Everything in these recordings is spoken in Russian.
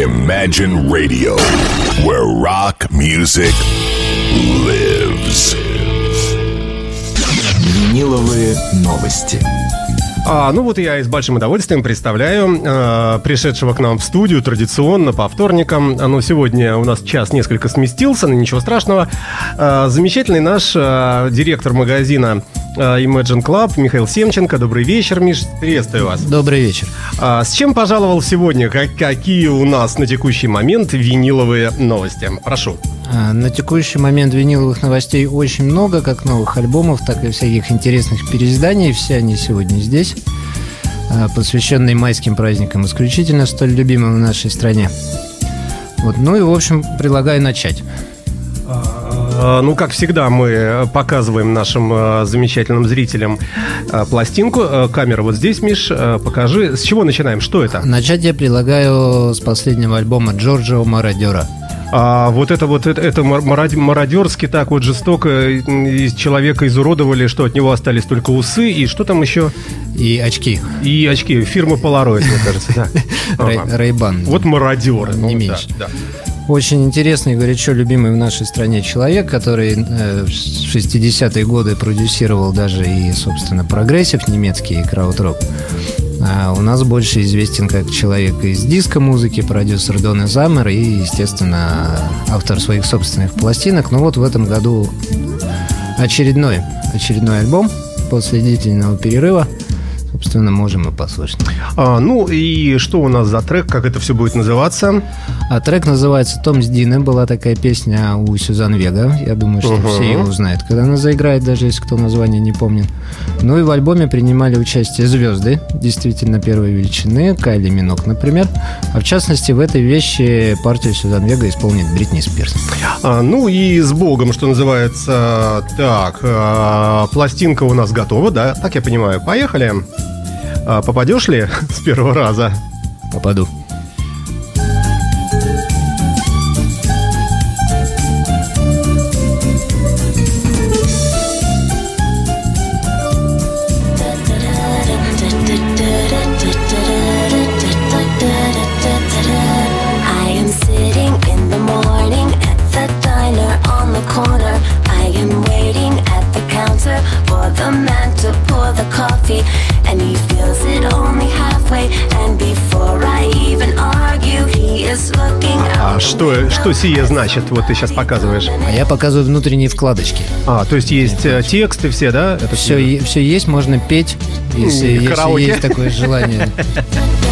Imagine Radio, where rock music lives. Виниловые новости. А, ну вот я и с большим удовольствием представляю э, пришедшего к нам в студию традиционно по вторникам. А, ну, сегодня у нас час несколько сместился, но ничего страшного. Э, замечательный наш э, директор магазина э, Imagine Club Михаил Семченко. Добрый вечер, Миш. Приветствую вас. Добрый вечер. А, с чем пожаловал сегодня? Как, какие у нас на текущий момент виниловые новости? Прошу. А, На текущий момент виниловых новостей очень много, как новых альбомов, так и всяких интересных переизданий. Все они сегодня здесь, а, посвященные майским праздникам, исключительно столь любимым в нашей стране. Вот, ну и, в общем, предлагаю начать. Э, Ну, как всегда, мы показываем нашим э, замечательным зрителям э, пластинку. Э, Камера вот здесь, Миш, э, покажи. С чего начинаем? Что это? Начать я предлагаю с последнего альбома Джорджио Мородера. А, вот это вот это, это мар- марод- мародерски так вот жестоко из человека изуродовали, что от него остались только усы и что там еще? И очки. И очки фирмы Polaroid, мне кажется, да. Ray-Ban. Вот мародеры. Не Ну, меньше. Очень интересный, горячо любимый в нашей стране человек, который э, в 60-е годы продюсировал даже и, собственно, прогрессив немецкий и краут-рок. А у нас больше известен как человек из диско-музыки, продюсер Дона Замер и, естественно, автор своих собственных пластинок. Но вот в этом году очередной, очередной альбом после длительного перерыва. Собственно, можем и послушать. А, ну и что у нас за трек, как это все будет называться? А трек называется «Том с Дины». Была такая песня у Сюзан Вега. Я думаю, что Мгм. все ее узнают, когда она заиграет, даже если кто название не помнит. Ну и в альбоме принимали участие звезды, действительно первой величины, Кайли Минок, например. А в частности, в этой вещи партию Сюзан Вега исполнит Бритни Спирс. А, ну и с Богом, что называется. Так, а, пластинка у нас готова, да? Так я понимаю. Поехали. А, попадешь ли с первого раза? Попаду. Что, что сие значит? Вот ты сейчас показываешь. А я показываю внутренние вкладочки. А, то есть есть э, тексты все, да? Это Все, все есть, можно петь, если, если караоке. есть такое желание.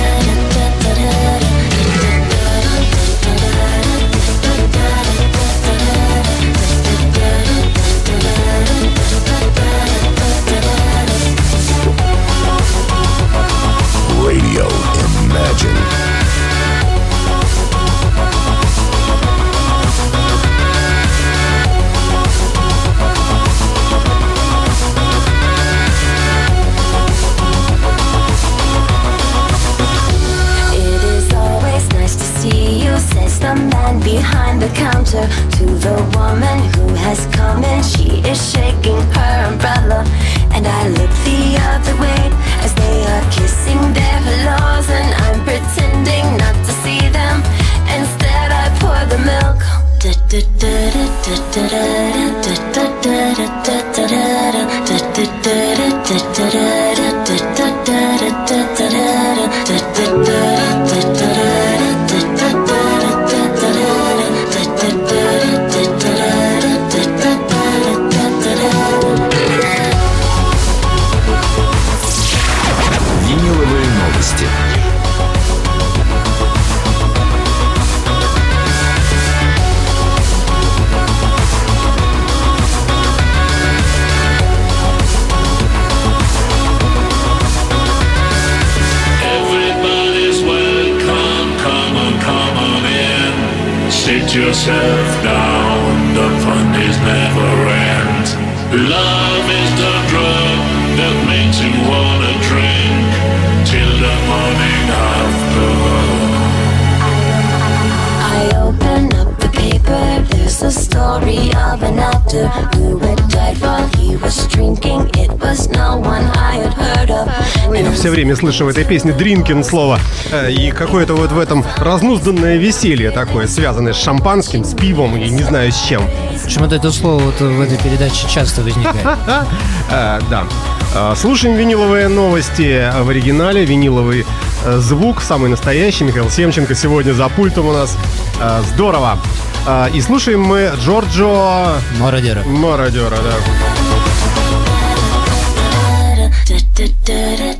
слышу в этой песне «дринкин» слово. Э, И какое-то вот в этом разнузданное веселье такое, связанное с шампанским, с пивом и не знаю с чем. Почему-то это слово вот в этой передаче часто возникает. Э, Да. Э, Слушаем виниловые новости в оригинале, виниловый звук, самый настоящий. Михаил Семченко сегодня за пультом у нас. Здорово. И слушаем мы Джорджо Мародера. Мародера, да.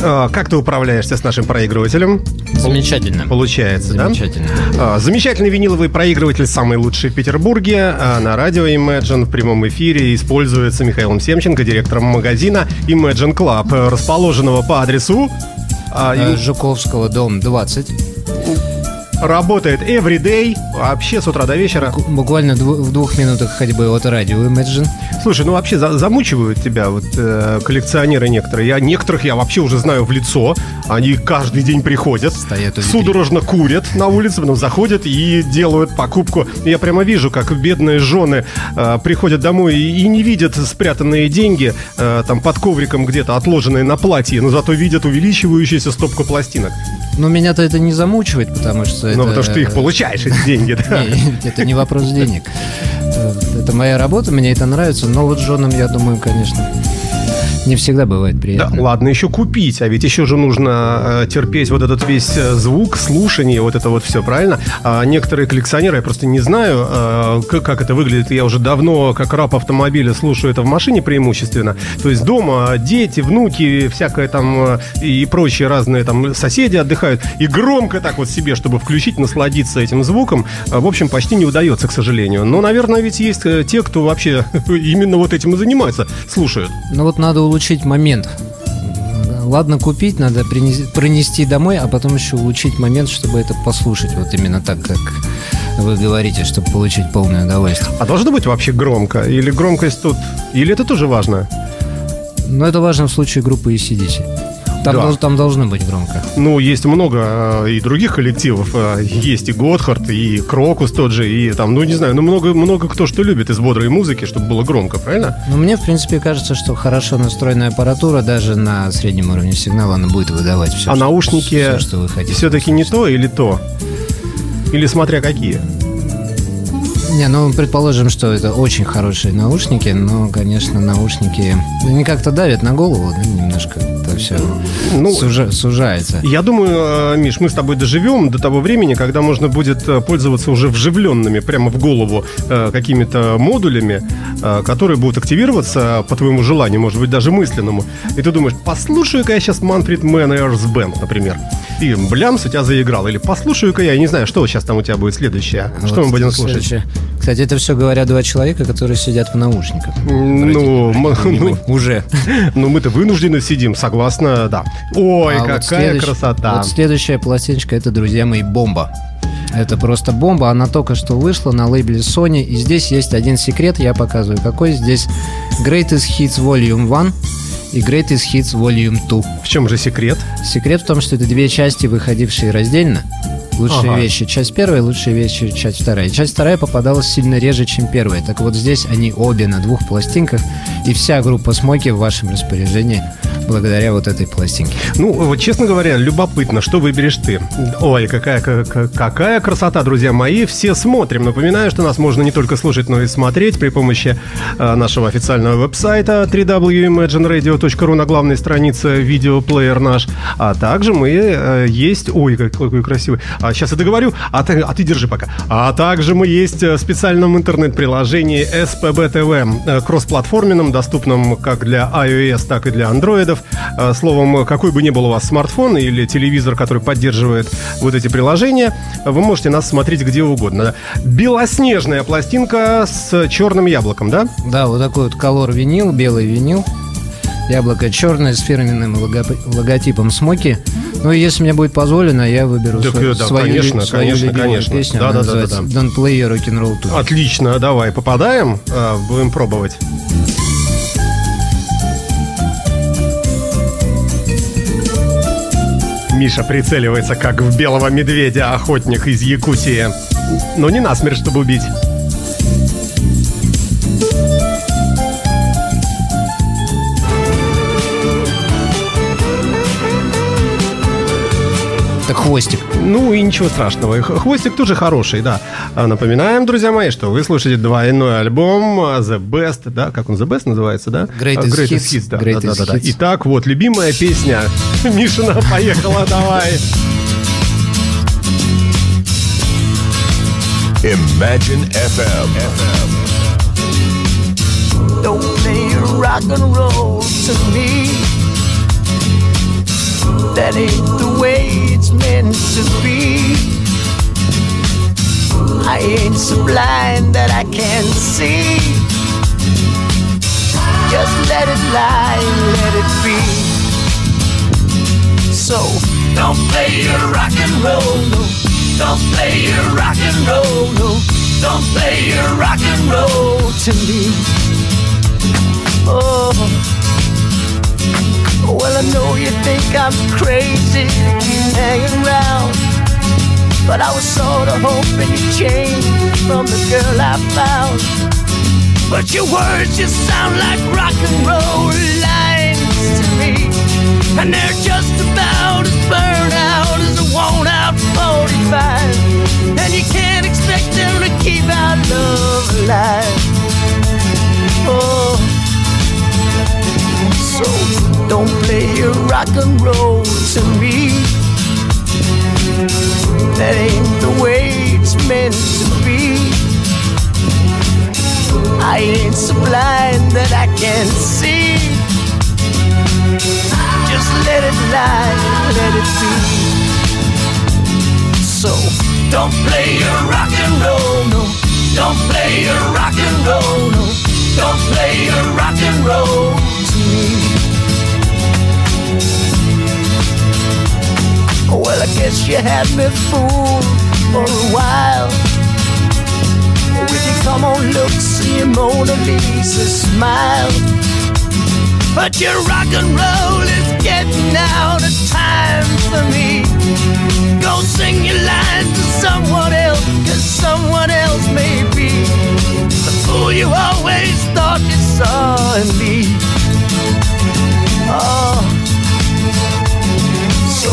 Как ты управляешься с нашим проигрывателем? Замечательно. Получается, да? Замечательно. А, Замечательный виниловый проигрыватель, самый лучший в Петербурге. А, На радио Imagine в прямом эфире используется Михаилом Семченко, директором магазина Imagine Club, расположенного по адресу. а, Жуковского, дом 20. Работает everyday, вообще с утра до вечера. Буквально в двух минутах ходьбы от радио Imagine. Слушай, ну вообще за- замучивают тебя вот э, коллекционеры некоторые. Я некоторых я вообще уже знаю в лицо. Они каждый день приходят, Стоят судорожно курят на улице, потом заходят и делают покупку. Я прямо вижу, как бедные жены э, приходят домой и, и не видят спрятанные деньги э, там под ковриком где-то отложенные на платье, но зато видят увеличивающуюся стопку пластинок. Но меня-то это не замучивает, потому что это... Ну потому что ты их получаешь эти деньги, да. Это не вопрос денег. Э, Это моя работа, мне это нравится, но вот с женам, я думаю, конечно, не всегда бывает Да, приятно. ладно, еще купить, а ведь еще же нужно э, терпеть вот этот весь э, звук, слушание, вот это вот все, правильно? А некоторые коллекционеры, я просто не знаю, э, как, как это выглядит. Я уже давно, как раб автомобиля, слушаю это в машине преимущественно. То есть дома дети, внуки, всякое там э, и прочие разные там соседи отдыхают. И громко так вот себе, чтобы включить, насладиться этим звуком, э, в общем, почти не удается, к сожалению. Но, наверное, ведь есть те, кто вообще именно вот этим и занимается, слушают. Ну вот надо улучшить момент. Ладно купить, надо принести, пронести домой, а потом еще улучшить момент, чтобы это послушать вот именно так, как вы говорите, чтобы получить полное удовольствие. А должно быть вообще громко? Или громкость тут... Или это тоже важно? Но это важно в случае группы ACDC. Там, Да. там должно быть громко. Ну, есть много э, и других коллективов. Э, Есть и Готхард, и Крокус тот же, и там, ну, не знаю, ну, много, много кто что любит из бодрой музыки, чтобы было громко, правильно? Но мне, в принципе, кажется, что хорошо настроенная аппаратура, даже на среднем уровне сигнала, она будет выдавать все, а наушники все, что вы хотите. все-таки не то или то? Или смотря какие? Не, ну, предположим, что это очень хорошие наушники, но, конечно, наушники они как-то давят на голову, да, немножко это все Ну, сужается. Я думаю, э, Миш, мы с тобой доживем до того времени, когда можно будет э, пользоваться уже вживленными прямо в голову э, какими-то модулями, которые будут активироваться по твоему желанию, может быть, даже мысленному. И ты думаешь, послушаю-ка я сейчас Манфред Мэннерс Бенд, например. И блямс у тебя заиграл. Или послушаю-ка я, я не знаю, что сейчас там у тебя будет следующее. Что Вот мы будем слушать? следующее. Кстати, это все говорят два человека, которые сидят в наушниках. Ну, м- ну, Уже. ну, мы-то вынуждены сидим, согласно, да. Ой, А вот какая следующ- красота. Вот следующая пластиночка это, друзья мои, бомба. Это просто бомба, она только что вышла на лейбле Sony, и здесь есть один секрет, я показываю какой. Здесь Greatest Hits Volume 1 и Greatest Hits Volume 2. В чем же секрет? Секрет в том, что это две части, выходившие раздельно. Лучшие Ага. вещи, часть первая, лучшие вещи, часть вторая. И часть вторая попадалась сильно реже, чем первая. Так вот здесь они обе на двух пластинках, и вся группа Смоки в вашем распоряжении благодаря вот этой пластинке. Ну, вот честно говоря, любопытно, что выберешь ты. Ой, какая, какая, какая красота, друзья мои. Все смотрим. Напоминаю, что нас можно не только слушать, но и смотреть при помощи э, нашего официального веб-сайта www.imagineradio.ru на главной странице видеоплеер наш. А также мы э, есть... Ой, какой, какой красивый. А, сейчас я договорю. А ты, а ты держи пока. А также мы есть э, в специальном интернет-приложении SPB TV, э, кроссплатформенном, доступном как для iOS, так и для андроидов. Э, Словом, какой бы ни был у вас смартфон или телевизор, который поддерживает вот эти приложения, вы можете нас смотреть где угодно. Белоснежная пластинка с черным яблоком, да? Да, вот такой вот колор винил, белый винил. Яблоко черное с фирменным логотипом Смоки. Ну, и если мне будет позволено, я выберу Так, свою, да, свою, конечно, свою конечно, любимую конечно. песню. Да, Она да, да, да, да. Don't Play Tune. Отлично, давай, попадаем, будем пробовать. Миша прицеливается, как в белого медведя, охотник из Якутии. Но не насмерть, чтобы убить. Так хвостик. Ну и ничего страшного. Хвостик тоже хороший, да. А Напоминаем, друзья мои, что вы слушаете двойной альбом а, The Best, да? Как он The Best называется, да? Greatest А, Hits. да, Greatest да, да, да. Hits. Итак, вот любимая песня. Мишина поехала, давай. Imagine FM. Don't play rock and roll to me. That ain't the way it's meant to be. I ain't so blind that I can't see. Just let it lie, let it be. So don't play your rock and roll, no. Don't play your rock and roll, no. Don't play your rock and roll to me. Think I'm crazy hanging around. But I was sort of hoping you'd change from the girl I found. But your words just sound like rock and roll lines to me. And they're just about as burned out as a worn out 45. And you can't expect them to keep our love alive. Oh. So don't play your rock and roll to me. That ain't the way it's meant to be. I ain't so blind that I can't see. Just let it lie, let it be. So don't play your rock and roll, no. Don't play your rock and roll, no. Don't play your rock and roll. Well, I guess you had me fooled for a while. With your come on looks and your Mona Lisa smile. But your rock and roll is getting out of time for me. Go sing your lines to someone else, cause someone else may be the fool you always thought you saw in me. Oh, so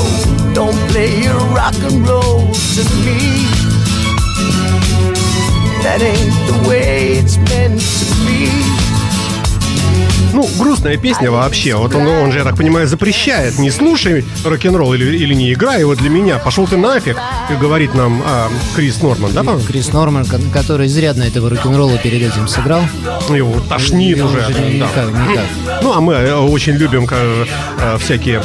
don't play your rock and roll to me. That ain't the way it's meant to be. Ну, грустная песня вообще. Вот он, он же, я так понимаю, запрещает. Не слушай рок-н-ролл или, или не играй его для меня. Пошел ты нафиг. И говорит нам а, Крис Норман, да, по-моему? Крис Норман, ко- который изрядно этого рок-н-ролла перед этим сыграл. Его тошнит И уже. не- да. никак, никак. Ну, а мы э, очень любим э, э, всякие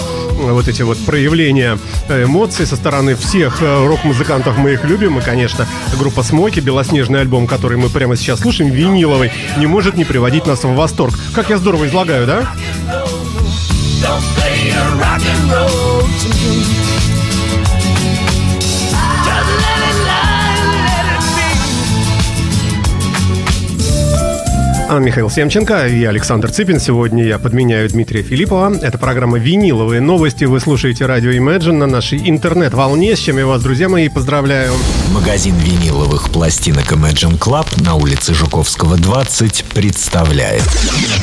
вот эти вот проявления э, эмоций со стороны всех э, рок-музыкантов. Мы их любим. И, конечно, группа Смоки, белоснежный альбом, который мы прямо сейчас слушаем, виниловый, не может не приводить нас в восторг. Как я здорово излагаю, да? Don't play your rock and roll to А, Михаил Семченко и Александр Цыпин. Сегодня я подменяю Дмитрия Филиппова. Это программа «Виниловые новости». Вы слушаете радио Imagine на нашей интернет-волне, с чем я вас, друзья мои, поздравляю. Магазин виниловых пластинок Imagine Club на улице Жуковского, 20 представляет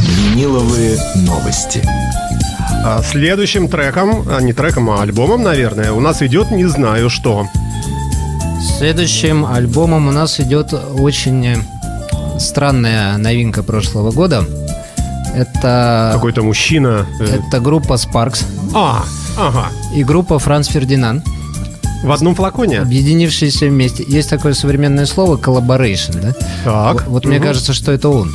Виниловые новости. А следующим треком, а не треком, а альбомом, наверное, у нас идет «Не знаю что». Следующим альбомом у нас идет очень э, странная новинка прошлого года. Это, Какой-то мужчина... э, это группа Sparks А, ага. и группа Франц Фердинанд, В одном флаконе? объединившиеся вместе. Есть такое современное слово collaboration, да? Так. Вот, вот мне Мгм. кажется, что это он.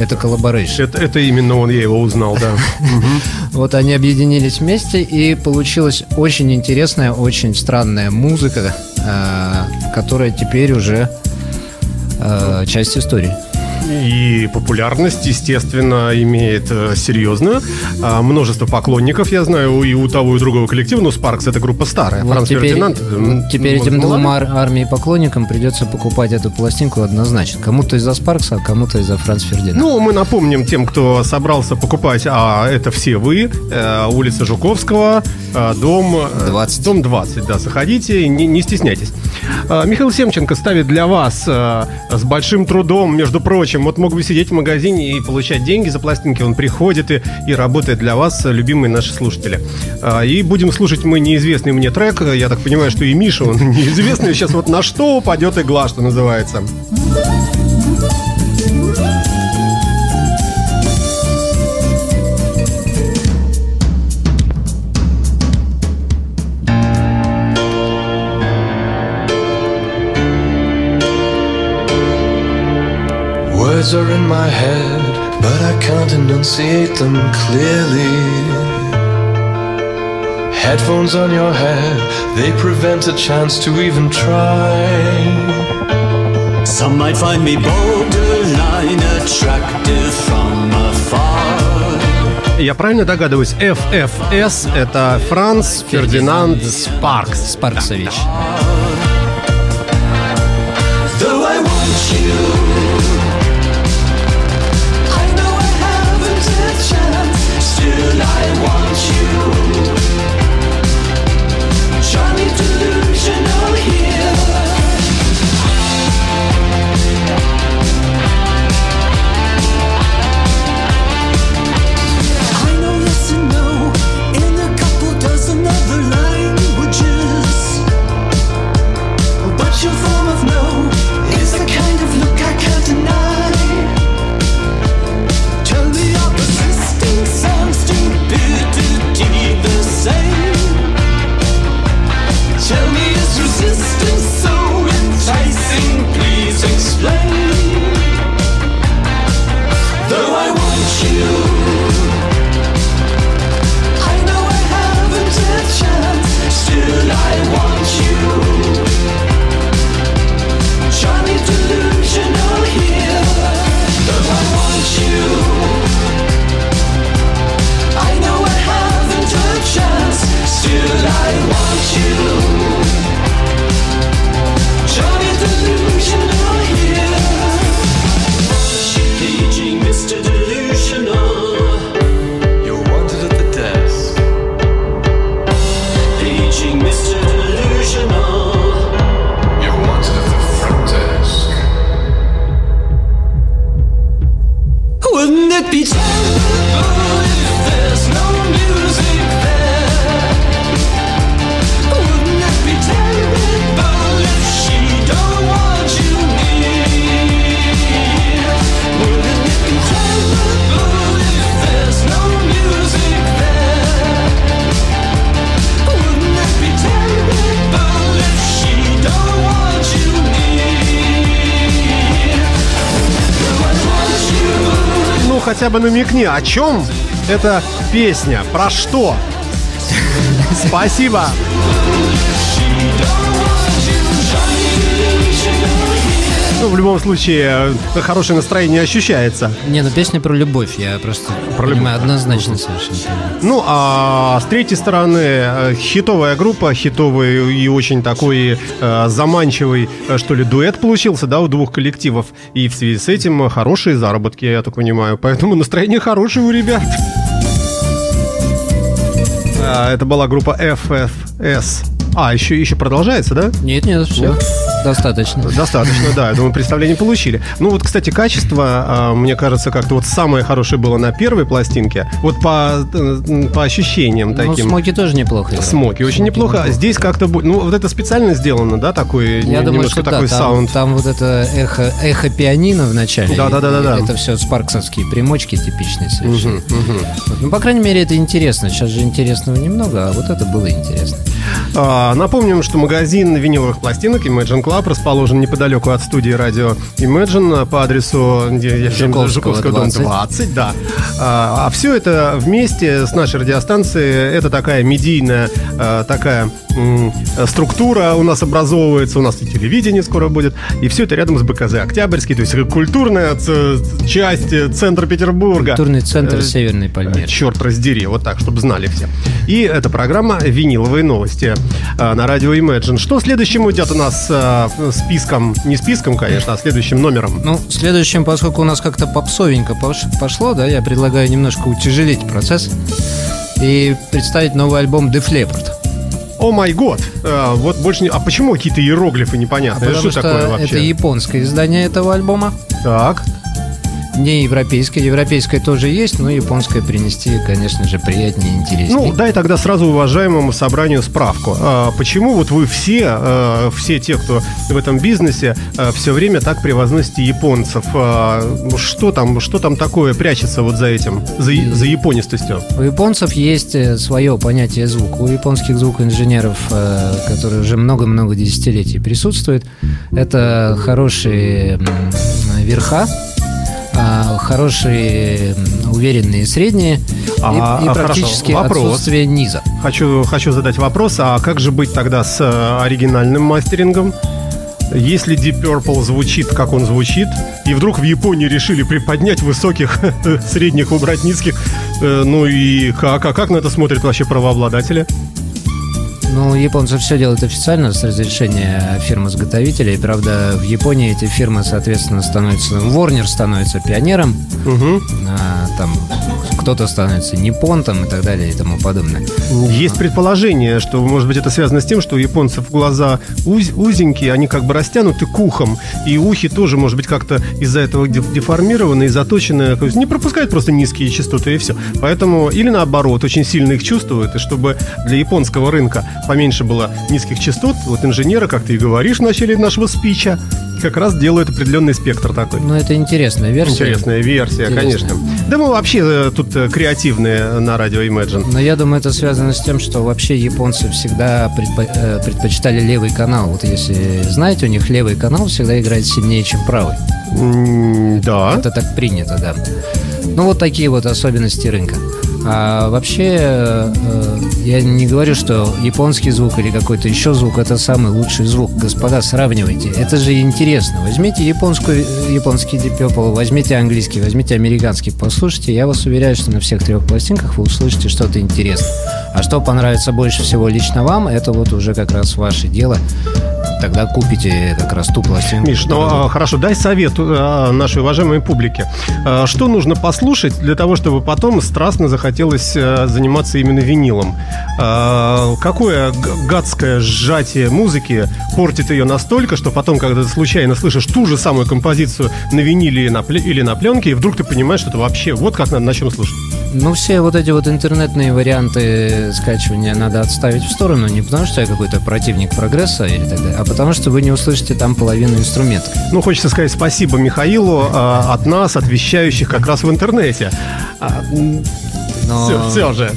Это collaboration. Это, это именно он, я его узнал, да. Вот они объединились вместе, и получилась очень интересная, очень странная музыка, э, которая теперь уже э, часть истории. И популярность, естественно, имеет э, серьезную. А, множество поклонников, я знаю, и у того, и у другого коллектива. Ну, Спаркс это группа старая. Вот Франц теперь, Фердинанд. вот теперь этим двум ар- армии поклонникам придется покупать эту пластинку однозначно. Кому-то из-за Спаркса, а кому-то из-за Франц Фердинанда. Ну, мы напомним тем, кто собрался покупать, а это все вы, э, улица Жуковского, э, дом... э, 20. Дом 20, да, заходите, не, не стесняйтесь. Э, Михаил Семченко ставит для вас э, с большим трудом, между прочим, вот мог бы сидеть в магазине и получать деньги за пластинки, он приходит и, и работает для вас, э, любимые наши слушатели. Э, И будем слушать мы неизвестный мне трек, я так понимаю, что и Миша, он неизвестный, сейчас вот на что упадет игла, что называется. Words are in my head, but I can't enunciate them clearly. Headphones on your head, they prevent a chance to even try. Some might find me borderline attractive from afar. Я правильно догадываюсь, FFS это Франц Фердинанд Спаркс. Спарксович. Though I want you, о чем эта песня? Про что? Спасибо. Ну, в любом случае, э, хорошее настроение ощущается. Не, ну песня про любовь, я просто Про понимаю, любовь. однозначно совершенно. Ну, а с третьей стороны, э, хитовая группа, хитовый и очень такой э, заманчивый, э, что ли, дуэт получился, да, у двух коллективов. И в связи с этим хорошие заработки, я так понимаю. Поэтому настроение хорошее у ребят. А, Это была группа FFS. А, еще, еще продолжается, да? Нет, нет, все. Достаточно. Достаточно, да, я думаю, представление получили. Ну вот, кстати, качество, а, мне кажется, как-то вот самое хорошее было на первой пластинке. Вот по, э, по ощущениям Ну, таким. Смоки тоже неплохо играют. Смоки очень неплохо. А Здесь как-то, ну вот это специально сделано, да, такой Я н- думаю, немножко что такой да, там, саунд. там вот это эхо, эхо пианино в начале. Да-да-да-да-да. Это все спарксовские примочки типичные совершенно. Мгм. Вот, Ну, по крайней мере, это интересно. Сейчас же интересного немного, а вот это было интересно. А, Напомним, что магазин виниловых пластинок Imagine Club расположен неподалеку от студии радио Imagine по адресу Жуковского, Жуковского, дом 20. 20, да. А, все это вместе с нашей радиостанцией, это такая медийная а, такая структура у нас образовывается, у нас и телевидение скоро будет, и все это рядом с БКЗ Октябрьский, то есть культурная часть э, центра Петербурга. Культурный центр Э, Северной Пальмиры. Черт раздери, вот так, чтобы знали все. И это программа «Виниловые новости» э, на радио Imagine. Что следующим идет у нас э, списком, не списком, конечно, а следующим номером? Ну, следующим, поскольку у нас как-то попсовенько пош- пошло, да, я предлагаю немножко утяжелить процесс и представить новый альбом Def Leppard. О май год! Э, Вот больше не... А почему какие-то иероглифы непонятные? Потому что что такое вообще? это японское издание этого альбома. Так. Не европейское. Европейское тоже есть, но японское принести, конечно же, приятнее и интереснее. Ну, дай тогда сразу уважаемому собранию справку. А, почему вот вы все, э, все те, кто в этом бизнесе, все время так превозносите японцев? А, что там, что там такое прячется вот за этим, за, за японистостью? У японцев есть э, свое понятие звука. У японских звукоинженеров, э, которые уже много-много десятилетий присутствуют, это хорошие верха, а, хорошие уверенные средние А, и, и а, хорошо. практически Вопрос. отсутствие низа. Хочу, хочу задать вопрос, а как же быть тогда с э, оригинальным мастерингом? Если Deep Purple звучит, как он звучит, и вдруг в Японии решили приподнять высоких, средних, убрать низких, э, ну и как, а как на это смотрят вообще правообладатели? Ну, японцы все делают официально с разрешения фирм-изготовителей. Правда, в Японии эти фирмы, соответственно, становятся... Warner становится пионером, Мгм. а, там кто-то становится Ниппонтом и так далее и тому подобное. Есть предположение, что, может быть, это связано с тем, что у японцев глаза уз- узенькие, они как бы растянуты к ухам, и ухи тоже, может быть, как-то из-за этого де- деформированы и заточены, то есть не пропускают просто низкие частоты и все. Поэтому, или наоборот, очень сильно их чувствуют, и чтобы для японского рынка поменьше было низких частот, вот инженеры, как ты и говоришь в начале нашего спича, как раз делают определенный спектр такой. Ну, это интересная версия. Интересная версия, Интересная. конечно. Да мы вообще э, тут э, креативные на радио Imagine. Но я думаю, это связано с тем, что вообще японцы всегда предпо- э, предпочитали левый канал. Вот если знаете, у них левый канал всегда играет сильнее, чем правый. М, Да. Это так принято, да. Ну, вот такие вот особенности рынка. А вообще, э, я не говорю, что японский звук или какой-то еще звук это самый лучший звук. Господа, сравнивайте. Это же интересно. Возьмите японскую, японский Purple, возьмите английский, возьмите американский, послушайте. Я вас уверяю, что на всех трех пластинках вы услышите что-то интересное. А что понравится больше всего лично вам, это вот уже как раз ваше дело. Тогда купите как раз ту пластинку. Миш, ну а, хорошо, дай совет а, нашей уважаемой публике. А, Что нужно послушать для того, чтобы потом страстно захотелось а, заниматься именно винилом? Какое гадское сжатие музыки портит ее настолько, что потом, когда ты случайно слышишь ту же самую композицию на виниле или на, пле- или на пленке, и вдруг ты понимаешь, что это вообще вот как надо на чем слушать. Ну, все вот эти вот интернетные варианты скачивания надо отставить в сторону, не потому что я какой-то противник прогресса или так далее, а потому что вы не услышите там половину инструментов. Ну, хочется сказать спасибо Михаилу а, от нас, от вещающих как раз в интернете. Но, Все, все же.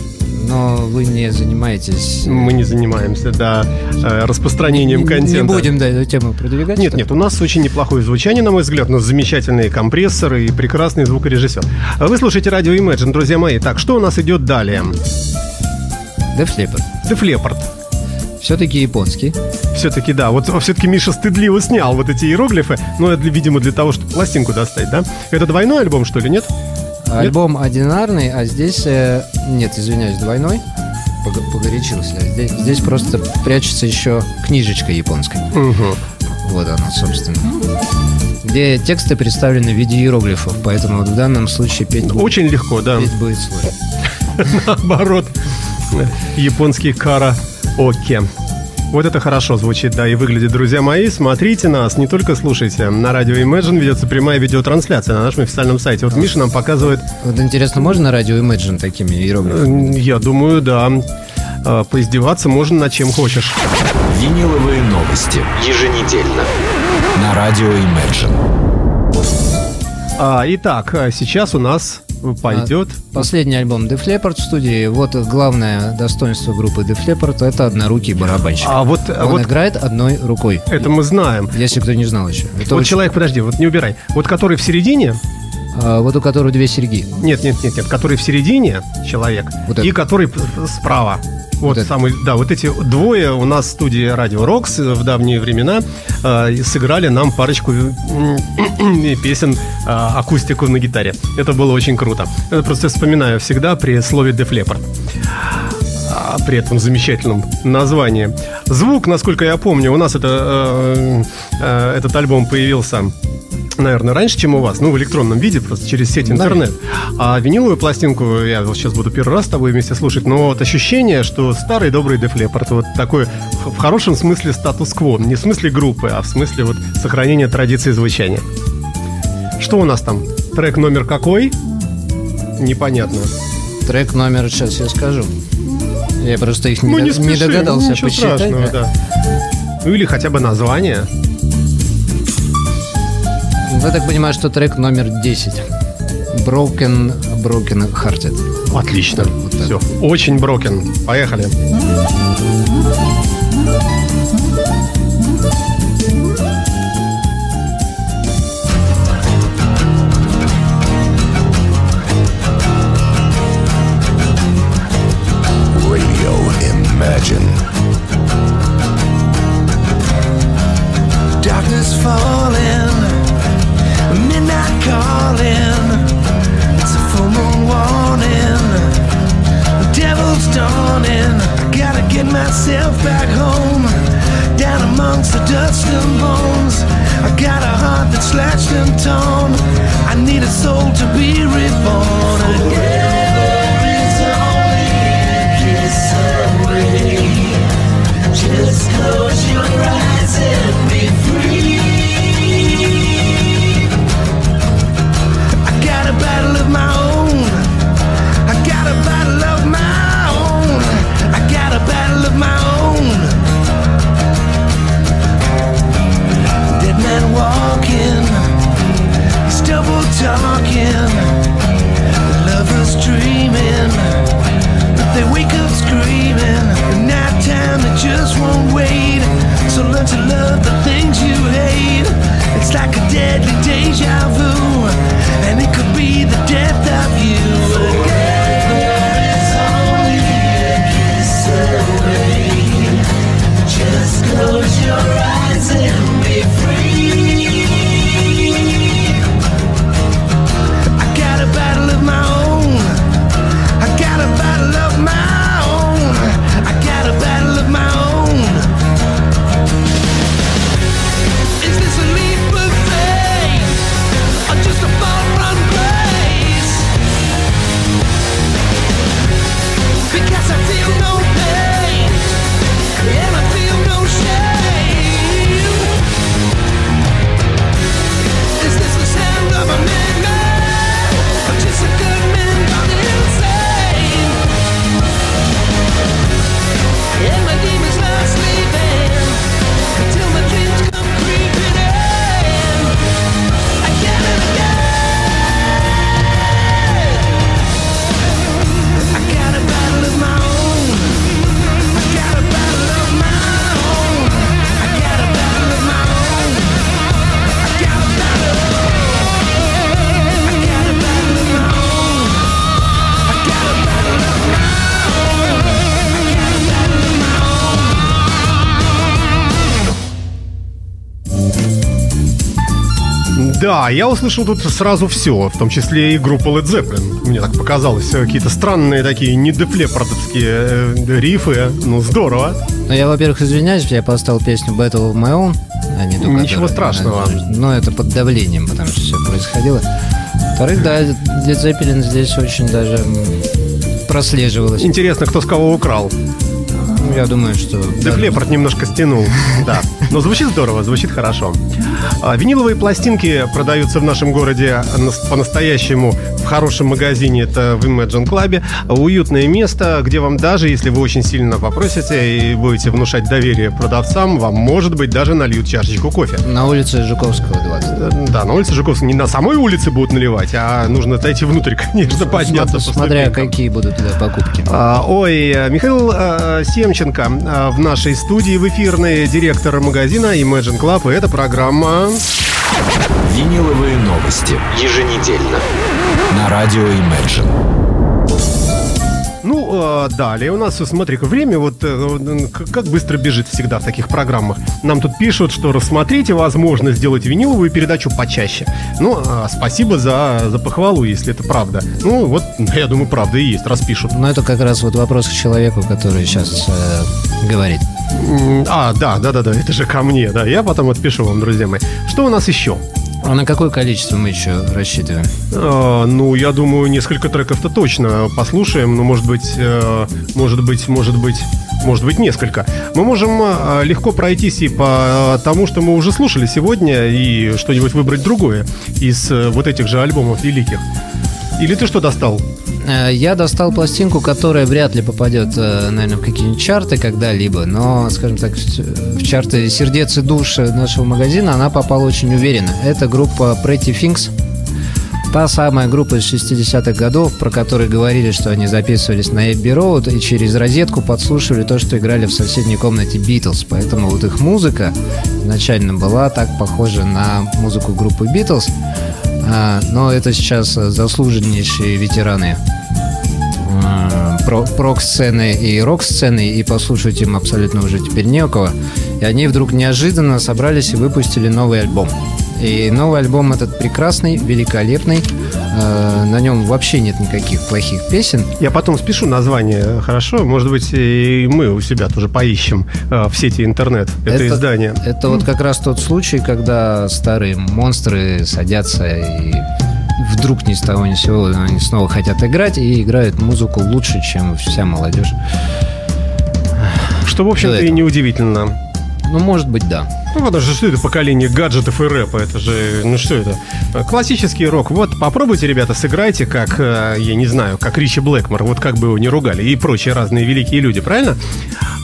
но вы не занимаетесь... Мы не занимаемся, да, э, распространением не, контента. не будем да, эту тему продвигать. Нет, нет, у нас очень неплохое звучание, на мой взгляд, у нас замечательные компрессоры и прекрасный звукорежиссер. А Вы слушаете радио Imagine, друзья мои. Так, что у нас идет далее? Def Leppard. Все-таки японский. Все-таки, да, вот все-таки Миша стыдливо снял вот эти иероглифы, но это, видимо, для того, чтобы пластинку достать, да? Это двойной альбом, что ли, нет? Альбом одинарный, а здесь... э, нет, извиняюсь, двойной. Пог- Погорячился. Здесь, здесь просто прячется еще книжечка японская. Угу. Вот она, собственно. Где тексты представлены в виде иероглифов, поэтому в данном случае петь будет, Очень легко, да. петь будет сложно. Наоборот, японский кара оке. Вот это хорошо звучит, да, и выглядит. Друзья мои, смотрите нас, не только слушайте. На радио Imagine ведется прямая видеотрансляция на нашем официальном сайте. Вот Миша нам показывает, Вот интересно, можно на радио Imagine такими иероглифами? я думаю, да, э, поиздеваться можно на чем хочешь. Виниловые новости. Еженедельно. На радио Imagine. А, итак, а, сейчас у нас пойдет. Последний альбом Def Leppard в студии. Вот главное достоинство группы Def Leppard – это однорукий барабанщик. А вот, Он вот играет одной рукой. это мы знаем. Если кто не знал еще. Это Вот очень- человек, подожди, вот не убирай. Вот который в середине, а, вот у которого две серьги. нет, нет, нет, нет, который в середине человек Вот и который справа. Вот, Вот самый, да, вот эти двое у нас в студии Радио Рокс в давние времена э, сыграли нам парочку песен э, акустику на гитаре. Это было очень круто. Это просто вспоминаю всегда при слове Def Leppard. А, при этом замечательном названии. Звук, насколько я помню, у нас это, э, э, этот альбом появился наверное, раньше, чем у вас, ну, в электронном виде, просто через сеть интернет. А виниловую пластинку я вот сейчас буду первый раз с тобой вместе слушать, но вот ощущение, что старый добрый Def Leppard, вот такой в в хорошем смысле статус-кво, не в смысле группы, а в смысле вот сохранения традиции звучания. Что у нас там? Трек номер какой? Непонятно. Трек номер, сейчас я скажу. Я просто их не, Ну, не не спеши, догадался ничего посчитать. страшного, да. Ну или хотя бы название. Я так понимаю, что трек номер 10. Broken, Broken Hearted. Отлично. Вот так. Все. Очень брокен. Поехали. Radio I gotta get myself back home, down amongst the dust and bones. I got a heart that's slashed and torn. I need a soul to be reborn. It's only a kiss away. Just close your eyes and be Man walking, he's double talking. Lovers dreaming. But they wake up screaming. At nighttime, they just won't wait. So learn to love the things you hate. It's like a deadly deja vu, and it could be the death of you. Just close your eyes and Да, я услышал тут сразу все, в том числе и группу Led Zeppelin. Мне так показалось, э, какие-то странные такие недефлепортовские э, рифы. Ну, здорово. Ну, я, во-первых, извиняюсь, я поставил песню Battle of My Own, а не ту, Ничего которая- страшного. Но это под давлением, потому что все происходило. Во-вторых, да, Led Zeppelin здесь очень даже прослеживалось. Интересно, кто с кого украл. Ну, Я думаю, что... Дефлепорт немножко стянул, да. Но звучит здорово, звучит хорошо. А, Виниловые пластинки продаются в нашем городе нас- по-настоящему в хорошем магазине, это в Imagine Club. Уютное место, где вам даже, если вы очень сильно попросите и будете внушать доверие продавцам, вам, может быть, даже нальют чашечку кофе. На улице Жуковского 20. Э, Да, на улице Жуковского. Не на самой улице будут наливать, а нужно зайти внутрь, конечно, подняться. по Смотря какие будут туда покупки. А, Ой, Михаил э, Семченко э, в нашей студии в эфирной директор магазина Imagine Club. И это программа... Виниловые новости. Еженедельно. На радио Imagine. Ну, э, далее у нас, смотри-ка, время вот э, как быстро бежит всегда в таких программах. Нам тут пишут, что рассмотрите возможность сделать виниловую передачу почаще. Ну, э, спасибо за, за похвалу, если это правда. Ну, вот, я думаю, правда и есть, раз пишут. Но это как раз вот вопрос к человеку, который сейчас э, говорит. А, да, да, да, да, это же ко мне, да. Я потом отпишу вам, друзья мои. Что у нас еще? А на какое количество мы еще рассчитываем? А, ну, я думаю, несколько треков-то точно послушаем, но может быть, э, может быть, может быть, может быть, несколько. Мы можем э, легко пройтись и по тому, что мы уже слушали сегодня, и что-нибудь выбрать другое из э, вот этих же альбомов великих. Или ты что достал? Э, Я достал пластинку, которая вряд ли попадет, э, наверное, в какие-нибудь чарты когда-либо, но, скажем так, в чарты сердец и душ нашего магазина она попала очень уверенно. Это группа Pretty Things. Та самая группа из 60-х годов, про которые говорили, что они записывались на Эбби Роуд и через розетку подслушивали то, что играли в соседней комнате Битлз. Поэтому вот их музыка изначально была так похожа на музыку группы Битлз. А, но это сейчас э, заслуженнейшие ветераны э, про- прок-сцены и рок-сцены, и послушать им абсолютно уже теперь не у кого. И они вдруг неожиданно собрались и выпустили новый альбом. И новый альбом этот прекрасный, великолепный. Э, на нем вообще нет никаких плохих песен. Я потом спешу название, хорошо? Может быть, и мы у себя тоже поищем э, в сети интернет это, издание. Это вот как раз тот случай, когда старые монстры садятся и вдруг ни с того ни с сего они снова хотят играть и играют музыку лучше, чем вся молодежь. Что, в общем-то, и неудивительно. Ну, может быть, да. Ну, потому что что это поколение гаджетов и рэпа? Это же, ну что это? Классический рок. Вот попробуйте, ребята, сыграйте, как, э, я не знаю, как Ричи Блэкмор, вот как бы его не ругали, и прочие разные великие люди, правильно?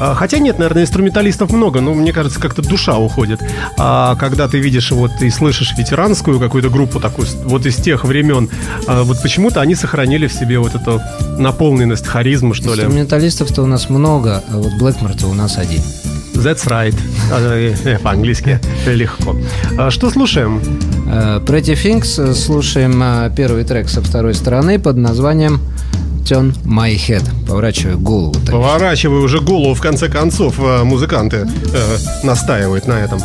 А, Хотя нет, наверное, инструменталистов много, но мне кажется, как-то душа уходит. А когда ты видишь вот и слышишь ветеранскую какую-то группу такую, вот из тех времен, а, вот почему-то они сохранили в себе вот эту наполненность, харизму, что ли. Инструменталистов-то у нас много, а вот Блэкмор-то у нас один. That's right. А, э, По-английски легко. А, Что слушаем? Э, Pretty Things слушаем э, первый трек со второй стороны под названием Turn My Head. Поворачиваю голову. так. Поворачивай уже голову, в конце концов, э, музыканты э, настаивают на этом.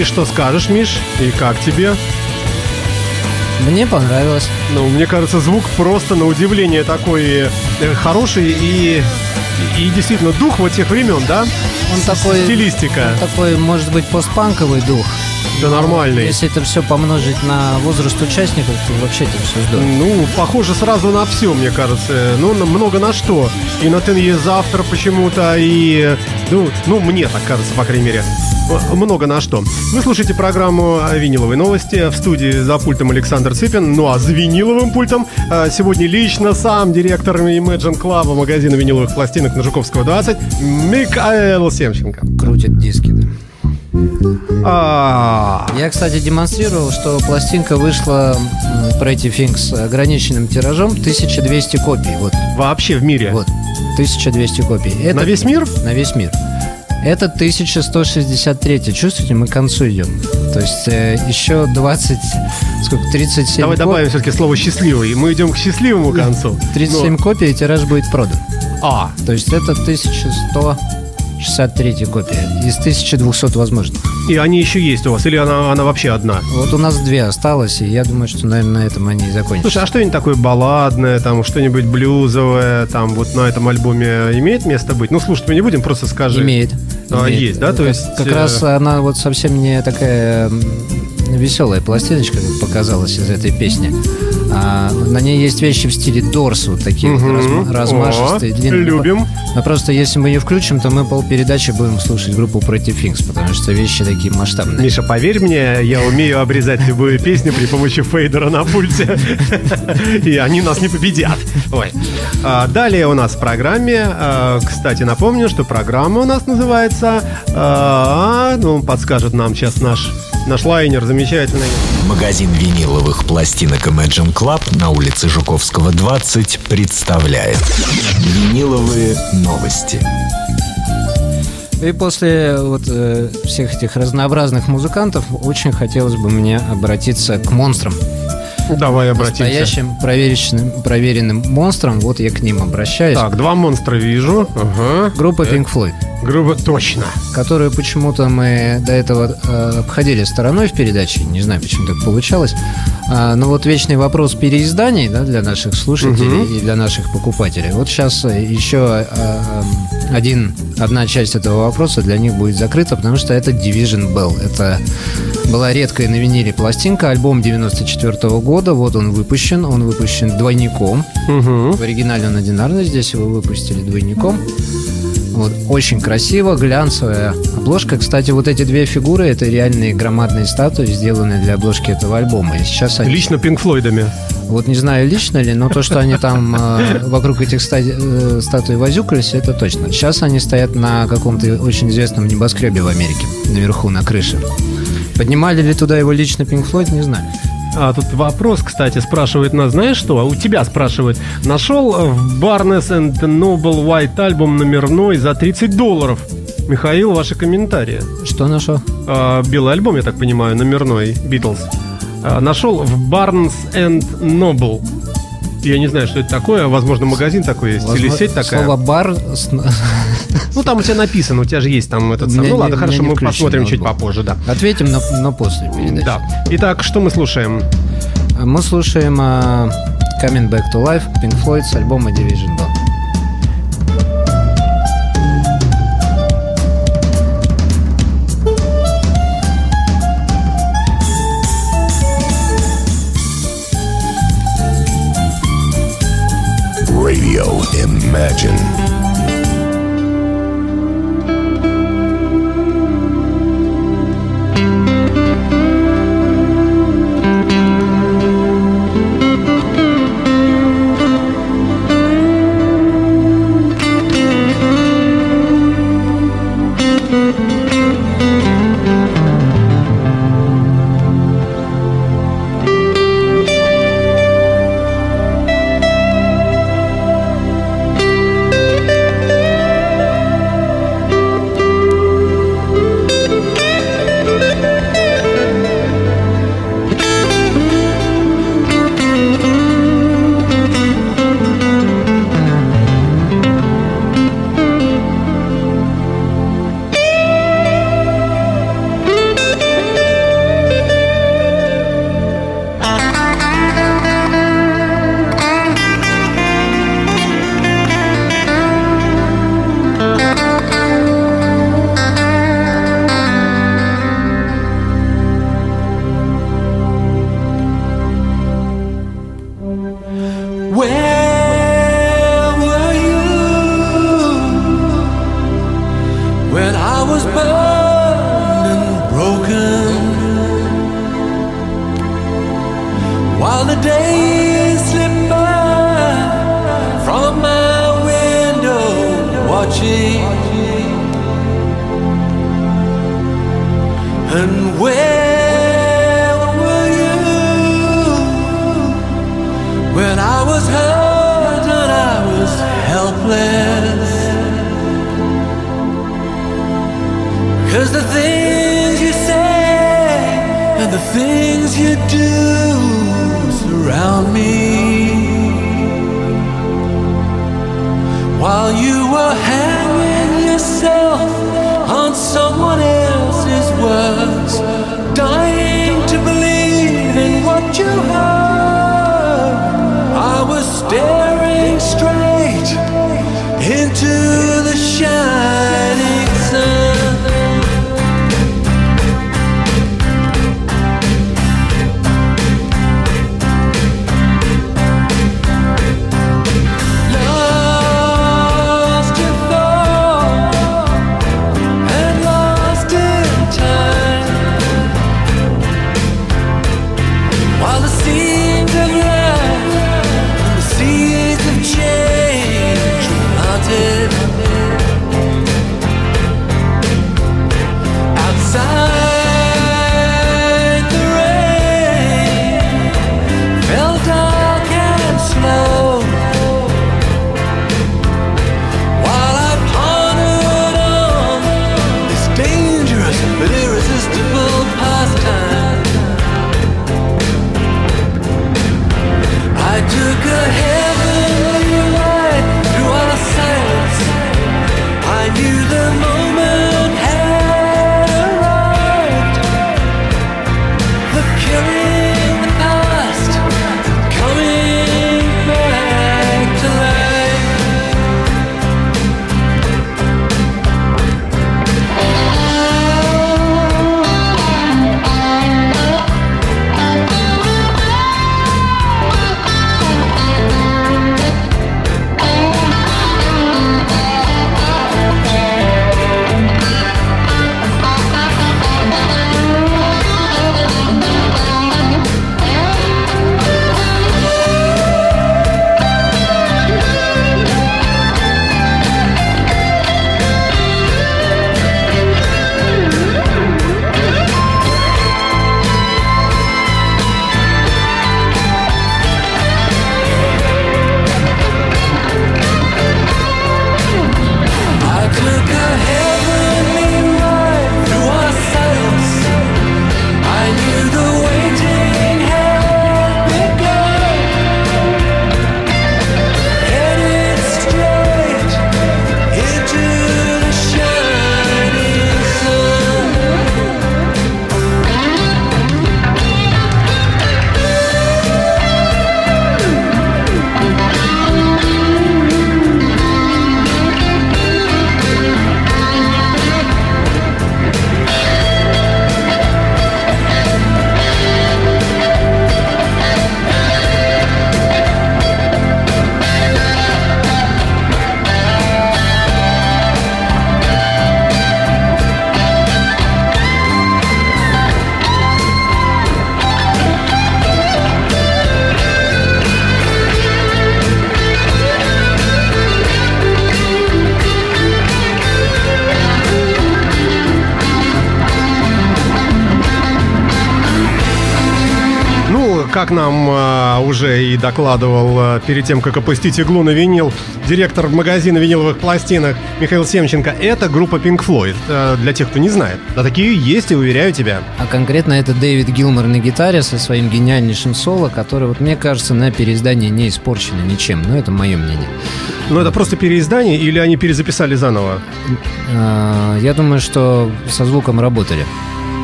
И что скажешь, Миш? И как тебе? Мне понравилось. Ну, мне кажется, звук просто на удивление такой э, хороший и, и действительно дух вот тех времен, да? Он такой... Стилистика. он такой, может быть, постпанковый дух. Да нормальный. Если это все помножить на возраст участников, то вообще это все здорово. Ну, похоже сразу на все, мне кажется. Ну, на- много на что. И на Ten завтра почему-то, и... Ну, ну, мне так кажется, по крайней мере. Много на что. Вы слушаете программу «Виниловые новости». В студии за пультом Александр Цыпин. Ну, а за виниловым пультом а, сегодня лично сам директор Imagine Club магазина виниловых пластинок на Жуковского 20 Микаэл Семченко. Крутит диски, да. А, Я, кстати, демонстрировал, что пластинка вышла Pretty Things ограниченным тиражом 1200 копий. Вот, вообще в мире. вот, 1200 копий. Это, На весь мир? На весь мир. Это 1163. Чувствуете, мы к концу идем. То есть э, еще 20, сколько, 37 Давай коп- добавим все-таки слово «счастливый». Мы идем к счастливому концу. 37 копий, и тираж будет продан. А, То есть это 1163 копия из 1200 возможных. и они еще есть у вас? Или она, она вообще одна? Вот у нас две осталось, и я думаю, что, наверное, на этом они и закончатся. Слушай, а что-нибудь такое балладное, там что-нибудь блюзовое, там вот на этом альбоме имеет место быть? Ну, слушать мы не будем, просто скажи. Имеет. А, Имеет. есть, да? То Как- есть, Как э, раз она вот совсем не такая веселая пластиночка, как показалось из этой песни. А на ней есть вещи в стиле Дорс, вот такие вот Мгм. разма- размашистые, О, длинные. любим. Но просто если мы ее включим, то мы полпередачи будем слушать группу Pretty Things, потому что вещи такие масштабные. Миша, поверь мне, я умею обрезать любую песню при помощи фейдера на пульте. И они нас не победят. Ой. А, Далее у нас в программе, а, кстати, напомню, что программа у нас называется, а, ну, подскажет нам сейчас наш, наш лайнер замечательный. Магазин виниловых пластинок Imagine Club на улице Жуковского 20 представляет Виниловые новости. И после вот э, всех этих разнообразных музыкантов очень хотелось бы мне обратиться к монстрам. Давай обратимся. Настоящим проверенным, проверенным монстрам. Вот я к ним обращаюсь. Так, два монстра вижу. Ага. Группа Pink Floyd, Грубо, точно. которую почему-то мы до этого э, обходили стороной в передаче. Не знаю, почему так получалось. А, но вот вечный вопрос переизданий да, для наших слушателей и для наших покупателей. Вот сейчас еще э, один, одна часть этого вопроса для них будет закрыта, потому что это Division Bell. Это была редкая на виниле пластинка, альбом 94 года. Вот он выпущен. Он выпущен двойником. Угу. В оригинале он одинарный, здесь его выпустили двойником. Вот, очень красиво, глянцевая обложка. Кстати, вот эти две фигуры это реальные громадные статуи, сделанные для обложки этого альбома. И сейчас они, Лично Пинк Флойдами. Вот не знаю лично ли, но то, что они там э, вокруг этих ста- э, статуй возюкались, это точно. Сейчас они стоят на каком-то очень известном небоскребе в Америке, наверху, на крыше. Поднимали ли туда его лично Пинк Флойд, не знаю. А тут вопрос, кстати, спрашивает нас, знаешь что? А У тебя спрашивает. Нашел в Barnes and Noble White альбом номерной за 30 долларов. Михаил, ваши комментарии. Что нашел? А, белый альбом, я так понимаю, номерной, Beatles. А, нашел в Barnes and Noble. Я не знаю, что это такое. Возможно, магазин такой есть Возможно, или сеть такая. Слово бар. Ну там у тебя написано, у тебя же есть там этот. Сам. Ну ладно, хорошо, мы посмотрим чуть попозже, да. Ответим на, на после передачи. Да. Итак, что мы слушаем? Мы слушаем uh, Coming Back to Life Pink Floyd с альбома Division 2. Imagine. While the days slip by from my window, watching. And where were you? when I was hurt and I was helpless. Cause the things you say and the things you do surround me. While you were hanging yourself on someone else's words, dying to believe in what you heard. Как нам а, уже и докладывал а, перед тем, как опустить иглу на винил, директор магазина виниловых пластинок Михаил Семченко, это группа Pink Floyd, а, для тех, кто не знает. А такие есть, и уверяю тебя. А конкретно это Дэвид Гилмор на гитаре со своим гениальнейшим соло, который, вот мне кажется, на переиздании не испорчено ничем. Но это мое мнение. Ну, это просто переиздание или они перезаписали заново? Я думаю, что со звуком работали.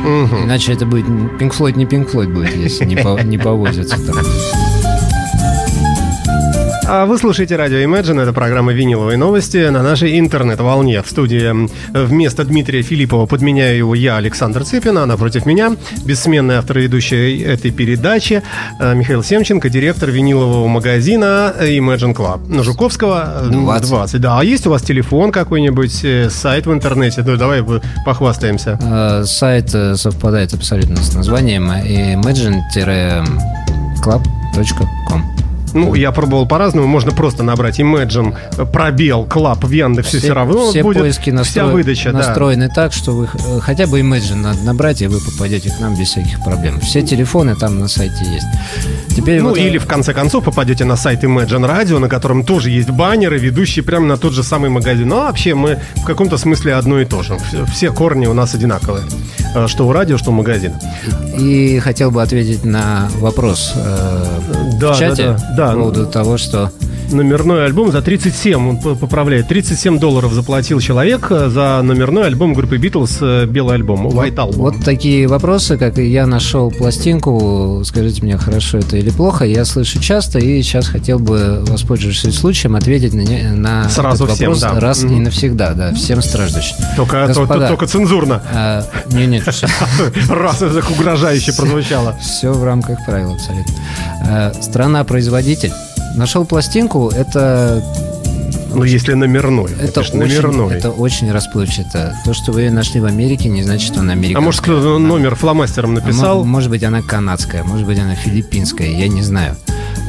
Мгм. Иначе это будет Pink Floyd не Pink Floyd будет, если не, по- не повозится. так. А вы слушаете радио Imagine, это программа «Виниловые новости» на нашей интернет-волне. В студии вместо Дмитрия Филиппова подменяю его я, Александр Цыпин, а напротив меня бессменный автор и ведущий этой передачи э, Михаил Семченко, директор винилового магазина Imagine Club. На Жуковского э, 20. 20. Да, а есть у вас телефон какой-нибудь, э, сайт в интернете? Ну, давай похвастаемся. Сайт совпадает абсолютно с названием imagine-club.com. Ну, я пробовал по-разному. Можно просто набрать Imagine, э, пробел, клаб в Яндексе, все, равно все будет поиски вся настро- выдача. да. настроены так, что вы э, хотя бы Imagine надо набрать, и вы попадете к нам без всяких проблем. Все телефоны там на сайте есть. Теперь Ну, вот, или в конце концов попадете на сайт Imagine Radio, на котором тоже есть баннеры, ведущие прямо на тот же самый магазин. Ну, а вообще мы в каком-то смысле одно и то же. Все- Все корни у нас одинаковые. Э, Что у радио, что у магазина. И хотел бы ответить на вопрос э, Да, в чате да, да, да. по поводу того, что Номерной альбом за 37, он поправляет, 37 долларов заплатил человек э, за номерной альбом группы Beatles, э, белый альбом, White Album. вот такие вопросы, как я нашел пластинку, скажите мне, хорошо это или плохо, я слышу часто, и сейчас хотел бы, воспользовавшись случаем, ответить на, на Сразу этот всем, вопрос да. раз Мгм. и навсегда, да, всем страждущим. Только, то- Господа. только цензурно. А, не, нет, Раз угрожающе прозвучало. Все в рамках правил абсолютно. Э, Страна-производитель. Нашел пластинку, это Ну, если номерной. это конечно, очень, номерной. это очень расплывчато. То, что вы ее нашли в Америке, не значит, что она А американская. может, кто-то номер фломастером А написал? может быть, она канадская, может быть, она филиппинская, я не знаю.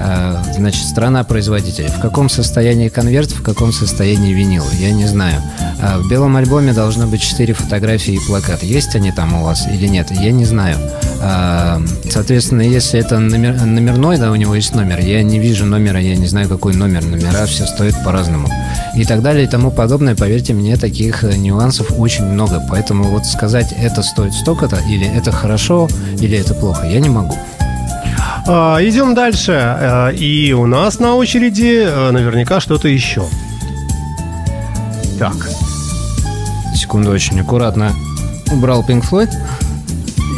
А, Значит, страна-производитель. В каком состоянии конверт, в каком состоянии винил, я не знаю. А В белом альбоме должно быть 4 фотографии и плакат. Есть они там у вас или нет, я не знаю. А, Соответственно, если это номер- номерной, да, у него есть номер, я не вижу номера, я не знаю, какой номер. Номера все стоят по-разному. И так далее, и тому подобное. Поверьте мне, таких э, нюансов очень много. Поэтому вот сказать, это стоит столько-то, или это хорошо, или это плохо, я не могу. А, идем дальше. А, и у нас на очереди а, наверняка что-то еще. Так. Секунду, очень аккуратно убрал Pink Floyd.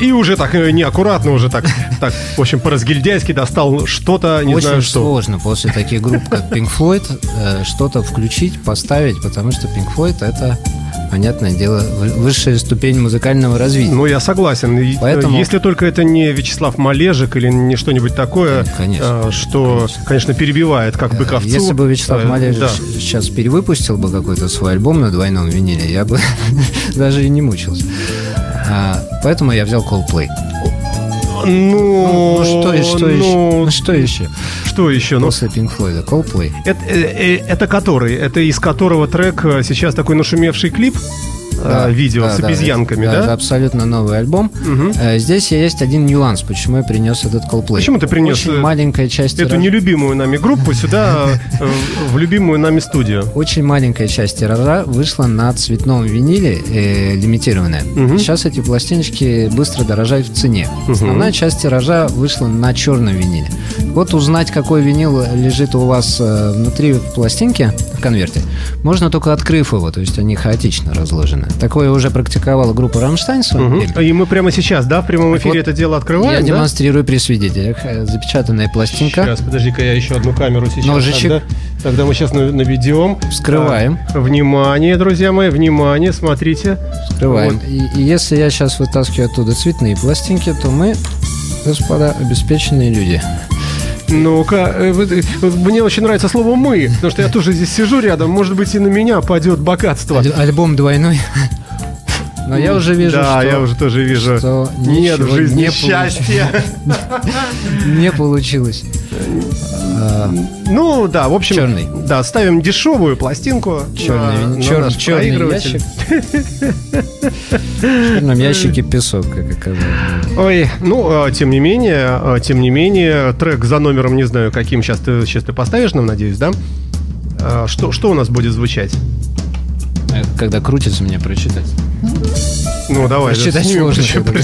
И уже так э, неаккуратно, уже так, так, в общем, по-разгильдяйски достал что-то, не Очень знаю что. сложно после таких групп, как Pink Floyd, э, что-то включить, поставить, потому что Pink Floyd это, понятное дело, вы- высшая ступень музыкального развития. Ну, я согласен. Э, Поэтому- Если только это не Вячеслав Малежик или не что-нибудь такое, Конечно. что, конечно, перебивает, как бы ковцу. Если бы Вячеслав Малежич да. сейчас перевыпустил бы какой-то свой альбом на двойном виниле, я бы даже и не мучился. А, поэтому я взял Coldplay. Ну, Ну что, что еще? ну, Ну что еще? Что еще? Ну, После Pink Floyd, Coldplay. это, э, э, это который? Это из которого трек э, сейчас такой нашумевший клип? Э, видео да, с да, обезьянками, это- да? Это абсолютно новый альбом. Э, Здесь есть один нюанс, почему я принес этот Coldplay. Почему ты принес, Очень э, маленькая часть Эту тиража- нелюбимую нами группу сюда, в любимую нами студию. Очень маленькая часть тиража вышла на цветном виниле, э, лимитированная. Сейчас эти пластиночки быстро дорожают в цене. Основная часть тиража вышла на черном виниле. Вот узнать, какой винил лежит у вас внутри пластинки в конверте, можно только открыв его, то есть они хаотично разложены. Такое уже практиковала группа «Рамштайн» время. И мы прямо сейчас, да, в прямом эфире Вот это дело открываем, Я да? демонстрирую при свидетелях. Э, Запечатанная пластинка. Сейчас, подожди-ка, я еще одну камеру сейчас. Ножичек. Тогда, тогда мы сейчас на- наведем. Вскрываем. А, внимание, друзья мои, внимание, смотрите. Открываем. Вот. И, и если я сейчас вытаскиваю оттуда цветные пластинки, то мы, господа, обеспеченные люди. Ну-ка, э, э, мне очень нравится слово «мы», потому что я тоже здесь сижу рядом, может быть, и на меня падет богатство. Аль- альбом двойной. Но я уже вижу, Да, что- я уже тоже вижу. что Нет в жизни не счастья. не получилось. А, Ну да, в общем, Чёрный. да, ставим дешевую пластинку. Черный, черный проигрыватель. ящик. В черном ящике песок, как оказалось. Ой, ну, э, тем не менее, э, тем не менее, трек за номером, не знаю, каким сейчас ты, сейчас ты поставишь нам, надеюсь, да? Что, что у нас будет звучать? Это Когда крутится, мне прочитать. Ну, давай, Прочитать снимем, сложно, причем, когда-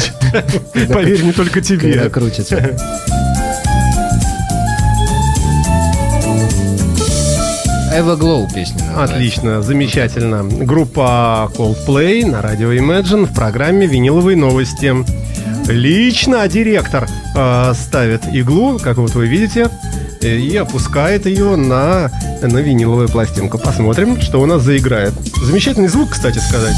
причем. Поверь, не только Когда тебе. крутится. Everglow песня. называется. Отлично, замечательно. Группа Coldplay на радио Imagine в программе «Виниловые новости». Лично директор э, ставит иглу, как вот вы видите, и опускает ее на, на виниловую пластинку. Посмотрим, что у нас заиграет. Замечательный звук, кстати сказать.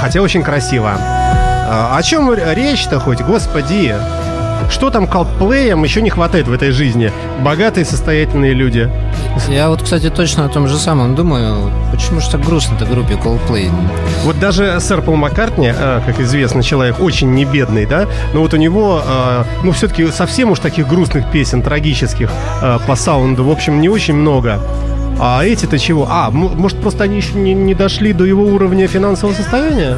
Хотя очень красиво. А, О чем речь-то хоть, господи? Что там колдплеем еще не хватает в этой жизни? Богатые, состоятельные люди. Я вот, кстати, точно о том же самом думаю. Почему же так грустно-то группе Coldplay? Вот даже сэр Пол Маккартни, а, как известно, человек очень не бедный, да, но вот у него, а, ну, все-таки совсем уж таких грустных песен, трагических по саунду, в общем, не очень много. А эти-то чего? А, может, просто они еще не, не дошли до его уровня финансового состояния?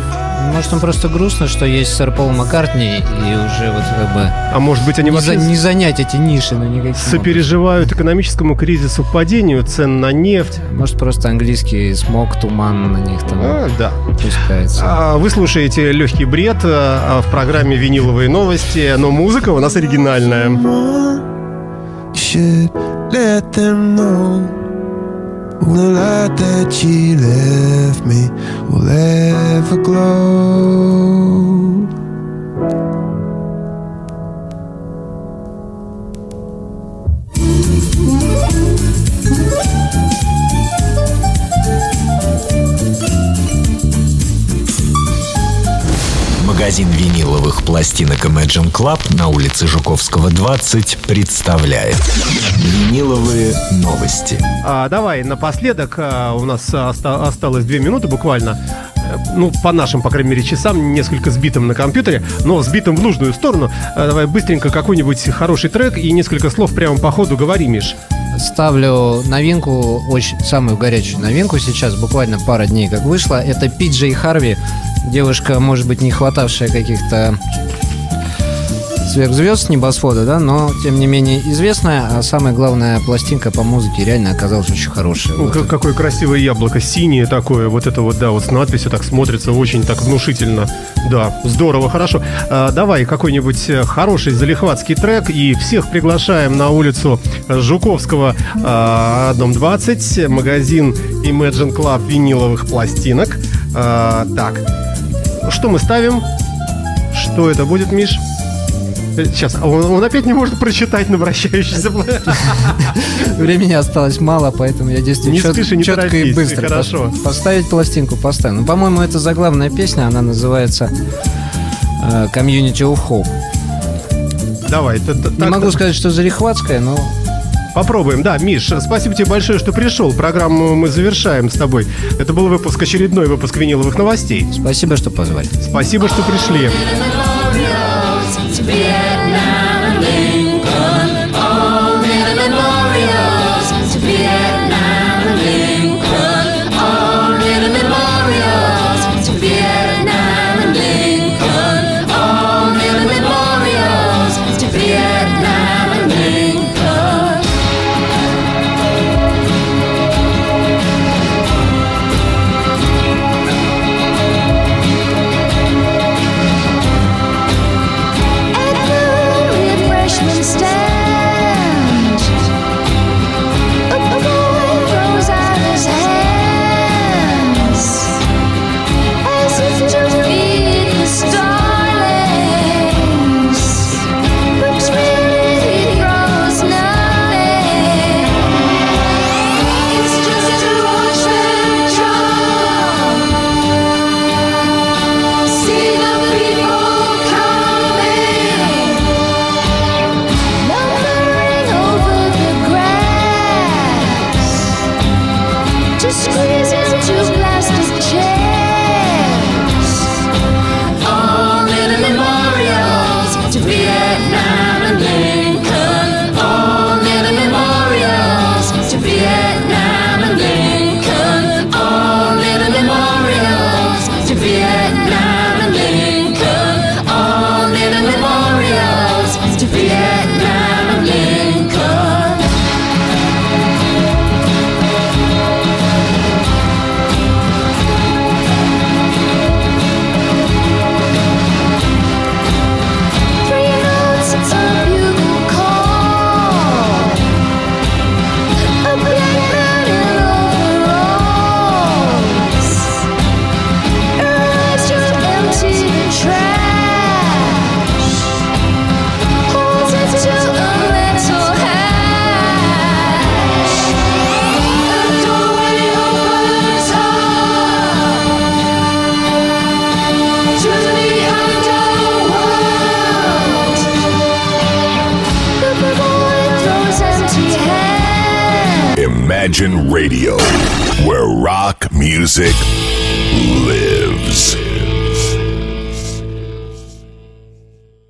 Может, он просто грустно, что есть сэр Пол Маккартни, и уже вот как бы А может быть, они не, вообще за- не занять эти ниши, никаким образом. сопереживают экономическому кризису, падению цен на нефть? Может, просто английский смог, туман на них там А, да. пускается. А, Вы слушаете легкий бред а, в программе «Виниловые новости», но музыка у нас оригинальная. Should let them know the light that she left me will ever glow. Магазин виниловых пластинок Imagine Club на улице Жуковского, 20 представляет Виниловые новости. А, давай, напоследок, а, у нас оста- осталось две минуты буквально. Э, Ну, по нашим, по крайней мере, часам, несколько сбитым на компьютере, но сбитым в нужную сторону. А, давай быстренько какой-нибудь хороший трек и несколько слов прямо по ходу говори, Миш. Ставлю новинку, очень самую горячую новинку сейчас, буквально пара дней как вышла. Это Пиджей Харви, девушка, может быть, не хватавшая каких-то сверхзвезд небосвода, да, но тем не менее известная, а самая главная пластинка по музыке реально оказалась очень хорошая. Ну, Вот как- какое красивое яблоко, синее такое, вот это вот, да, вот с надписью так смотрится очень так внушительно. Да, здорово, хорошо. А, давай какой-нибудь э, хороший залихватский трек и всех приглашаем на улицу Жуковского, а, дом 20, магазин Imagine Club виниловых пластинок. А, так, что мы ставим? Что это будет, Миш? Э, Сейчас, а он, он опять не может прочитать на вращающийся. Времени осталось мало, поэтому я Не действительно спеши, не четко и торопись, быстро хорошо. пос- поставить пластинку поставим. Ну, по-моему, это заглавная песня, она называется э, Community of Hope. Давай, т- Не могу сказать, что зарихватская, но Попробуем, да, Миш, спасибо тебе большое, что пришел. Программу мы завершаем с тобой. Это был выпуск, очередной выпуск виниловых новостей. спасибо, что позвали. Спасибо, что пришли. Memorials